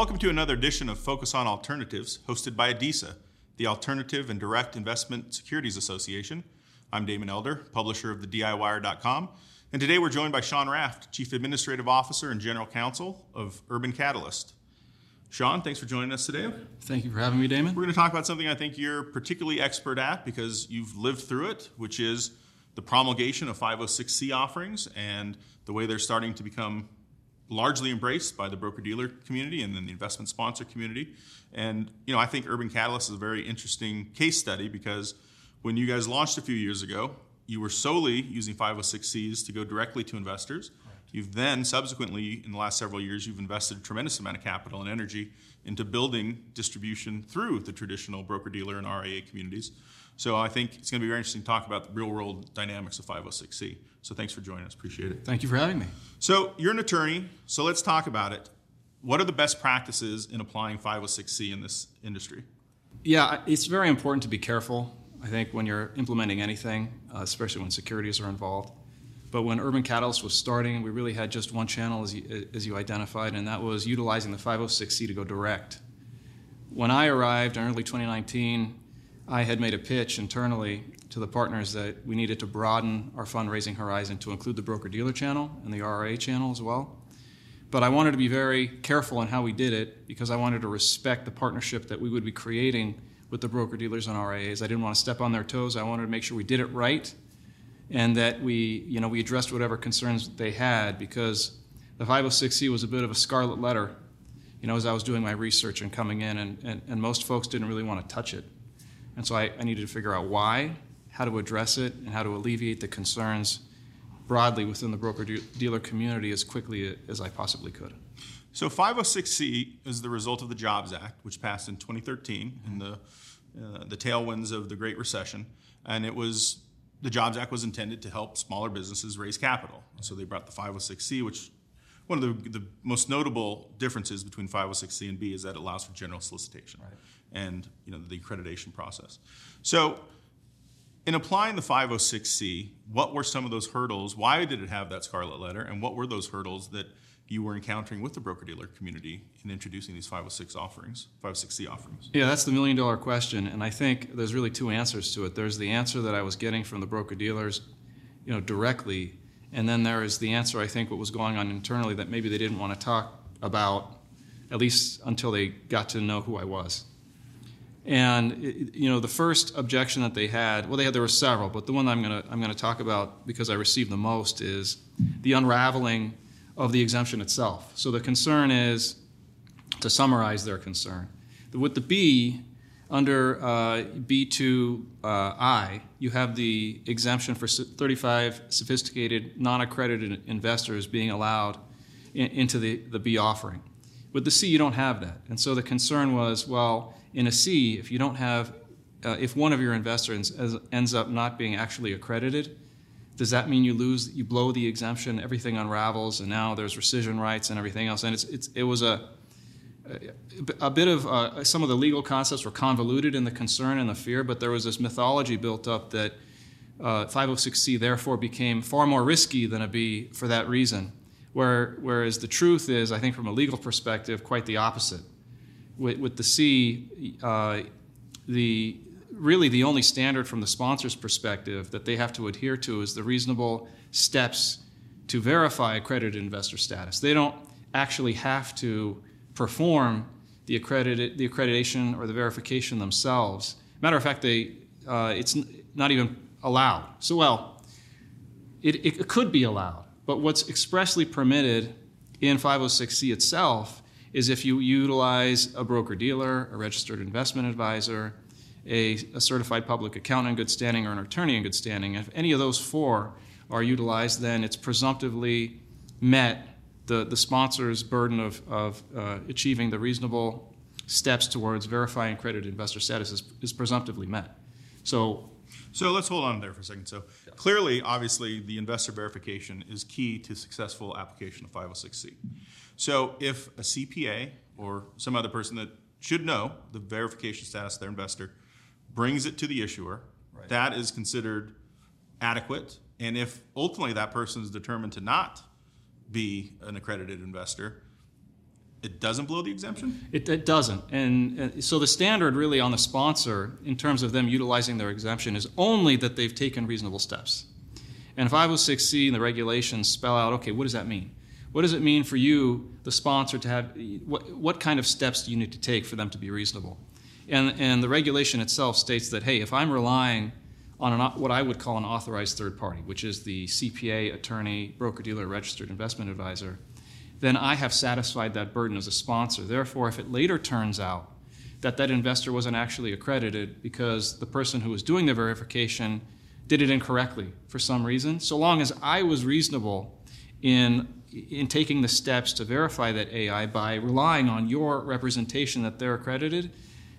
Welcome to another edition of Focus on Alternatives, hosted by ADISA, the Alternative and Direct Investment Securities Association. I'm Damon Elder, publisher of the DIWire.com, and today we're joined by Sean Raft, Chief Administrative Officer and General Counsel of Urban Catalyst. Sean, thanks for joining us today. Thank you for having me, Damon. We're going to talk about something I think you're particularly expert at because you've lived through it, which is the promulgation of 506C offerings and the way they're starting to become largely embraced by the broker dealer community and then the investment sponsor community. And you know, I think Urban Catalyst is a very interesting case study because when you guys launched a few years ago, you were solely using 506Cs to go directly to investors. You've then subsequently, in the last several years, you've invested a tremendous amount of capital and energy into building distribution through the traditional broker dealer and RIA communities. So I think it's going to be very interesting to talk about the real world dynamics of 506C. So thanks for joining us. Appreciate it. Thank you for having me. So you're an attorney, so let's talk about it. What are the best practices in applying 506C in this industry? Yeah, it's very important to be careful, I think, when you're implementing anything, uh, especially when securities are involved. But when Urban Catalyst was starting, we really had just one channel, as you, as you identified, and that was utilizing the 506C to go direct. When I arrived in early 2019, I had made a pitch internally to the partners that we needed to broaden our fundraising horizon to include the broker dealer channel and the RIA channel as well. But I wanted to be very careful in how we did it because I wanted to respect the partnership that we would be creating with the broker dealers and RIAs. I didn't want to step on their toes. I wanted to make sure we did it right and that we, you know, we addressed whatever concerns they had because the 506C was a bit of a scarlet letter, you know, as I was doing my research and coming in, and, and, and most folks didn't really want to touch it. And so I, I needed to figure out why, how to address it, and how to alleviate the concerns broadly within the broker dealer community as quickly as I possibly could. So 506C is the result of the Jobs Act, which passed in 2013 in the uh, the tailwinds of the Great Recession, and it was the Jobs Act was intended to help smaller businesses raise capital. So they brought the 506C, which one of the, the most notable differences between 506C and B is that it allows for general solicitation right. And you know the accreditation process. So in applying the 506C, what were some of those hurdles? Why did it have that scarlet letter? And what were those hurdles that you were encountering with the broker dealer community in introducing these 506 offerings, 506C offerings? Yeah, that's the million dollar question. And I think there's really two answers to it. There's the answer that I was getting from the broker dealers, you know, directly. And then there is the answer, I think, what was going on internally that maybe they didn't want to talk about, at least until they got to know who I was. And you know, the first objection that they had, well, they had there were several, but the one I'm going to I'm going to talk about because I received the most is the unraveling of the exemption itself. So the concern is, to summarize their concern, that with the B, under uh, B2I, uh, you have the exemption for 35 sophisticated, non accredited investors being allowed in, into the, the B offering. With the C, you don't have that. And so the concern was well, in a C, if you don't have, uh, if one of your investors ends up not being actually accredited, does that mean you lose, you blow the exemption, everything unravels, and now there's rescission rights and everything else? And it's, it's, it was a, a bit of uh, some of the legal concepts were convoluted in the concern and the fear, but there was this mythology built up that uh, 506C therefore became far more risky than a B for that reason. Where, whereas the truth is, I think from a legal perspective, quite the opposite. With, with the C, uh, the, really the only standard from the sponsor's perspective that they have to adhere to is the reasonable steps to verify accredited investor status. They don't actually have to perform the, accredited, the accreditation or the verification themselves. Matter of fact, they, uh, it's not even allowed. So, well, it, it could be allowed, but what's expressly permitted in 506C itself is if you utilize a broker dealer, a registered investment advisor, a, a certified public accountant in good standing or an attorney in good standing. If any of those four are utilized, then it's presumptively met the, the sponsor's burden of, of uh, achieving the reasonable steps towards verifying accredited investor status is, is presumptively met. So, so let's hold on there for a second. So clearly, obviously, the investor verification is key to successful application of 506C. So if a CPA or some other person that should know the verification status of their investor brings it to the issuer. Right. That is considered adequate. And if ultimately that person is determined to not be an accredited investor, it doesn't blow the exemption? It, it doesn't. And uh, so the standard really on the sponsor, in terms of them utilizing their exemption, is only that they've taken reasonable steps. And 506C and the regulations spell out okay, what does that mean? What does it mean for you, the sponsor, to have what, what kind of steps do you need to take for them to be reasonable? And, and the regulation itself states that, hey, if I'm relying on an, what I would call an authorized third party, which is the CPA, attorney, broker dealer, registered investment advisor, then I have satisfied that burden as a sponsor. Therefore, if it later turns out that that investor wasn't actually accredited because the person who was doing the verification did it incorrectly for some reason, so long as I was reasonable in in taking the steps to verify that AI by relying on your representation that they're accredited,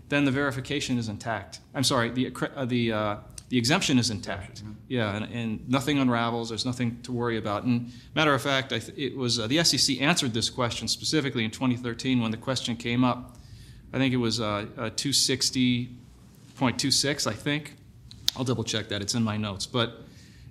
then the verification is intact. I'm sorry, the uh, the uh, the exemption is intact. Yeah, and, and, nothing unravels. There's nothing to worry about. And matter of fact, th- it was uh, the SEC answered this question specifically in 2013 when the question came up. I think it was uh, uh, 260.26. I think I'll double check that. It's in my notes, but.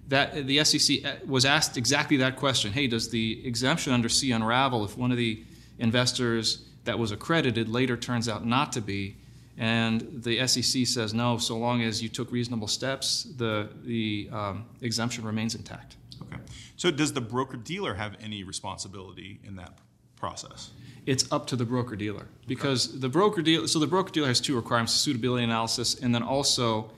That the SEC uh, was asked exactly that question. Hey, does the exemption under C unravel if one of the investors that was accredited later turns out not to be? And the SEC says no, so long as you took reasonable steps, the, the um, exemption remains intact. Okay. So does the broker dealer have any responsibility in that process? It's up to the broker dealer because okay. the broker dealer. So the broker dealer has two requirements: suitability analysis, and then also,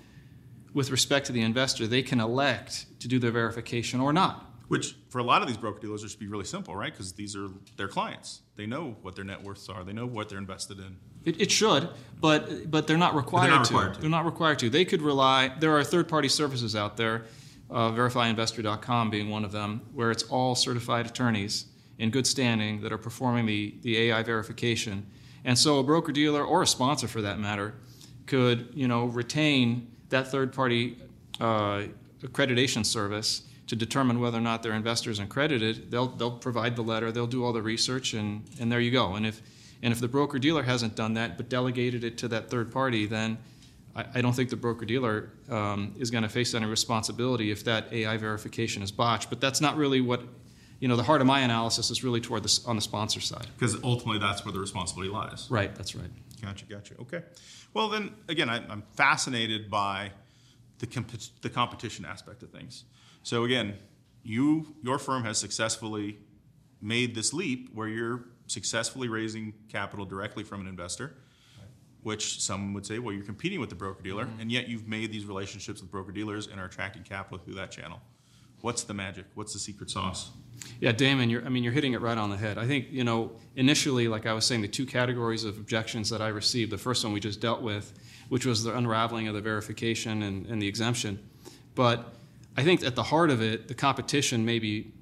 with respect to the investor, they can elect to do their verification or not. Which, for a lot of these broker dealers, it should be really simple, right? Because these are their clients. They know what their net worths are. They know what they're invested in. It, it should, but but they're not required, they're not to. required to. They're not required to. They could rely. There are third-party services out there, uh, VerifyInvestor.com being one of them, where it's all certified attorneys in good standing that are performing the the AI verification. And so, a broker dealer or a sponsor, for that matter, could you know retain that third-party uh, accreditation service to determine whether or not their investors is accredited, they'll, they'll provide the letter, they'll do all the research, and, and there you go. And if, and if the broker dealer hasn't done that but delegated it to that third party, then I, I don't think the broker dealer um, is going to face any responsibility if that AI verification is botched. But that's not really what, you know, the heart of my analysis is really toward the, on the sponsor side. Because ultimately that's where the responsibility lies. Right, that's right. Gotcha, gotcha. Okay. Well, then, again, I, I'm fascinated by the, comp- the competition aspect of things. So again, you your firm has successfully made this leap where you're successfully raising capital directly from an investor, which some would say, well, you're competing with the broker dealer, mm-hmm. and yet you've made these relationships with broker dealers and are attracting capital through that channel. What's the magic? What's the secret sauce? Yeah, Damon, you're, I mean, you're hitting it right on the head. I think, you know, initially, like I was saying, the two categories of objections that I received, the first one we just dealt with, which was the unraveling of the verification and, and the exemption. But I think at the heart of it, the competition may be,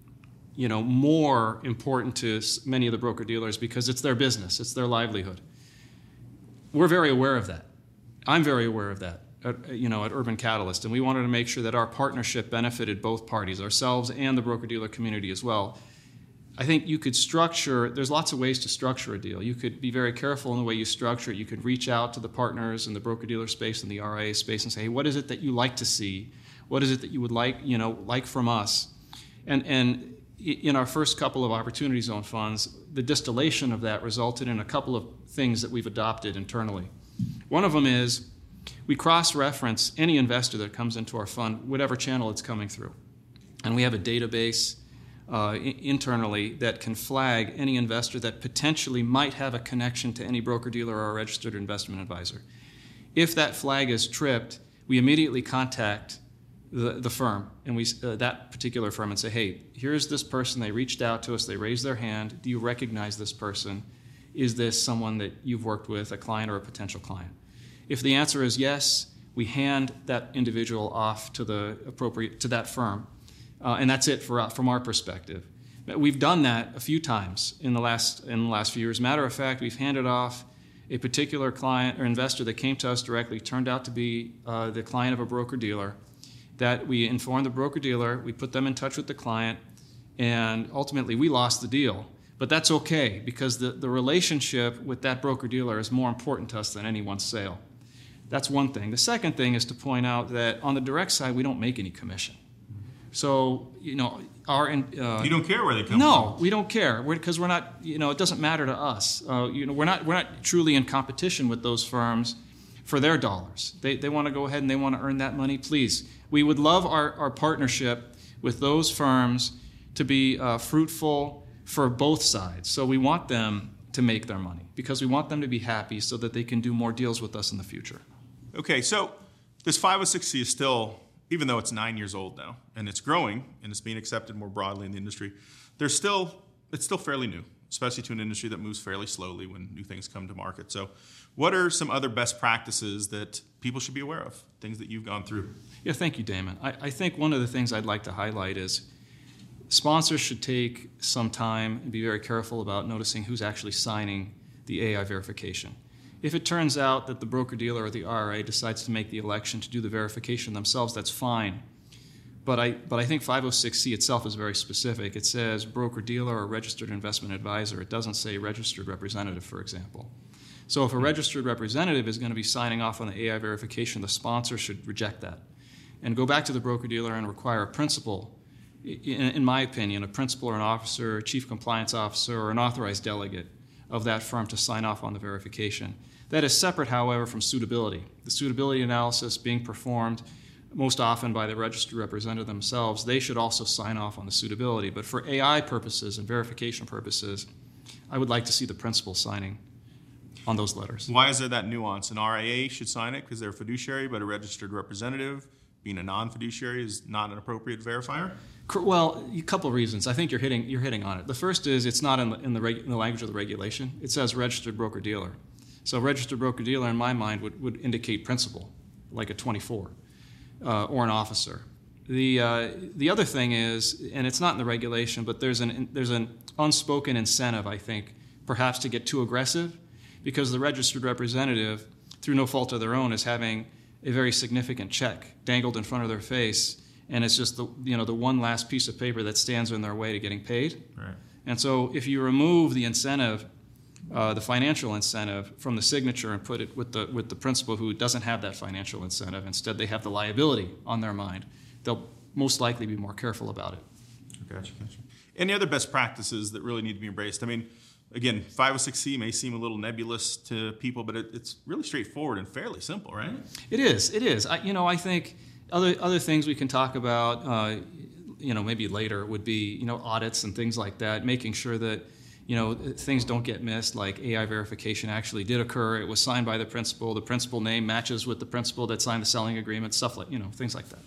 you know, more important to many of the broker dealers because it's their business, it's their livelihood. We're very aware of that. I'm very aware of that. At, you know, at Urban Catalyst, and we wanted to make sure that our partnership benefited both parties, ourselves and the broker dealer community as well. I think you could structure, there's lots of ways to structure a deal. You could be very careful in the way you structure it. You could reach out to the partners in the broker dealer space and the RIA space and say, hey, what is it that you like to see? What is it that you would like, you know, like from us? And, and in our first couple of opportunity zone funds, the distillation of that resulted in a couple of things that we've adopted internally. One of them is we cross reference any investor that comes into our fund, whatever channel it's coming through. And we have a database uh, internally that can flag any investor that potentially might have a connection to any broker dealer or registered investment advisor. If that flag is tripped, we immediately contact the, the firm. And we uh, that particular firm and say hey here's this person. They reached out to us. They raised their hand. Do you recognize this person? Is this someone that you've worked with a client or a potential client? If the answer is yes we hand that individual off to the appropriate to that firm. Uh, and that's it for, uh, from our perspective. We've done that a few times in the last in the last few years. Matter of fact we've handed off a particular client or investor that came to us directly turned out to be uh, the client of a broker dealer that we informed the broker dealer, we put them in touch with the client, and ultimately we lost the deal. But that's okay because the, the relationship with that broker dealer is more important to us than any one sale. That's one thing. The second thing is to point out that on the direct side, we don't make any commission. So, you know, our. Uh, you don't care where they come from. no, from? we don't care because we're, we're, not, you know, it doesn't matter to us. Uh, you know, we're not, we're not truly in competition with those firms for their dollars. They, they want to go ahead and they want to earn that money, please. We would love our, our partnership with those firms to be uh, fruitful for both sides. So we want them to make their money because we want them to be happy so that they can do more deals with us in the future. Okay, so this 506C is still, even though it's nine years old now and it's growing and it's being accepted more broadly in the industry, there's still it's still fairly new, especially to an industry that moves fairly slowly when new things come to market. So, what are some other best practices that people should be aware of? Things that you've gone through? Yeah, thank you, Damon. I, I think one of the things I'd like to highlight is sponsors should take some time and be very careful about noticing who's actually signing the AI verification. If it turns out that the broker dealer or the RIA decides to make the election to do the verification themselves, that's fine. But I, but I think 506C itself is very specific. It says broker dealer or registered investment advisor. It doesn't say registered representative, for example. So if a hmm. registered representative is going to be signing off on the AI verification, the sponsor should reject that and go back to the broker dealer and require a principal in, my opinion, a principal or an officer, a chief compliance officer, or an authorized delegate of that firm to sign off on the verification. That is separate, however, from suitability. The suitability analysis being performed most often by the registered representative themselves, they should also sign off on the suitability. But for AI purposes and verification purposes, I would like to see the principal signing on those letters. Why is there that nuance? An RIA should sign it because they're a fiduciary, but a registered representative, being a non fiduciary, is not an appropriate verifier? Well, a couple of reasons. I think you're hitting you're hitting on it. The first is it's not in the in the, reg, in the language of the regulation. It says registered broker dealer. So registered broker dealer, in my mind, would, would indicate principal, like a 24, uh, or an officer. The uh, the other thing is, and it's not in the regulation, but there's an there's an unspoken incentive, I think, perhaps to get too aggressive, because the registered representative, through no fault of their own, is having a very significant check dangled in front of their face and it's just the you know the one last piece of paper that stands in their way to getting paid. Right. And so if you remove the incentive, uh, the financial incentive from the signature and put it with the with the principal who doesn't have that financial incentive, instead they have the liability on their mind, they'll most likely be more careful about it. Gotcha, gotcha. Any other best practices that really need to be embraced? I mean, again, 506C may seem a little nebulous to people, but it, it's really straightforward and fairly simple, right? It is. It is. I, you know, I think other other things we can talk about, uh, you know, maybe later would be you know audits and things like that, making sure that you know things don't get missed. Like AI verification actually did occur. It was signed by the principal. The principal name matches with the principal that signed the selling agreement. Stuff like you know things like that.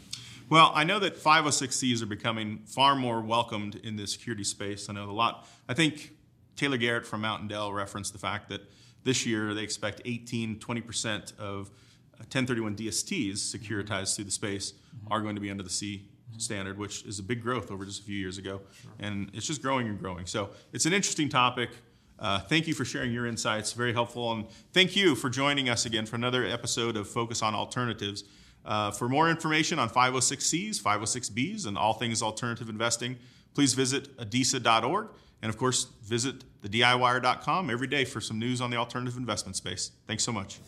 Well, I know that 506Cs are becoming far more welcomed in the security space. I know a lot. I think Taylor Garrett from Mountain Dell referenced the fact that this year they expect 18, 20% of 1031 DSTs securitized through the space mm-hmm. are going to be under the C standard, which is a big growth over just a few years ago. And it's just growing and growing. So it's an interesting topic. Uh, thank you for sharing your insights, very helpful. And thank you for joining us again for another episode of Focus on Alternatives. Uh, for more information on 506Cs, 506Bs, and all things alternative investing, please visit adisa.org. And of course, visit theDIWire.com every day for some news on the alternative investment space. Thanks so much.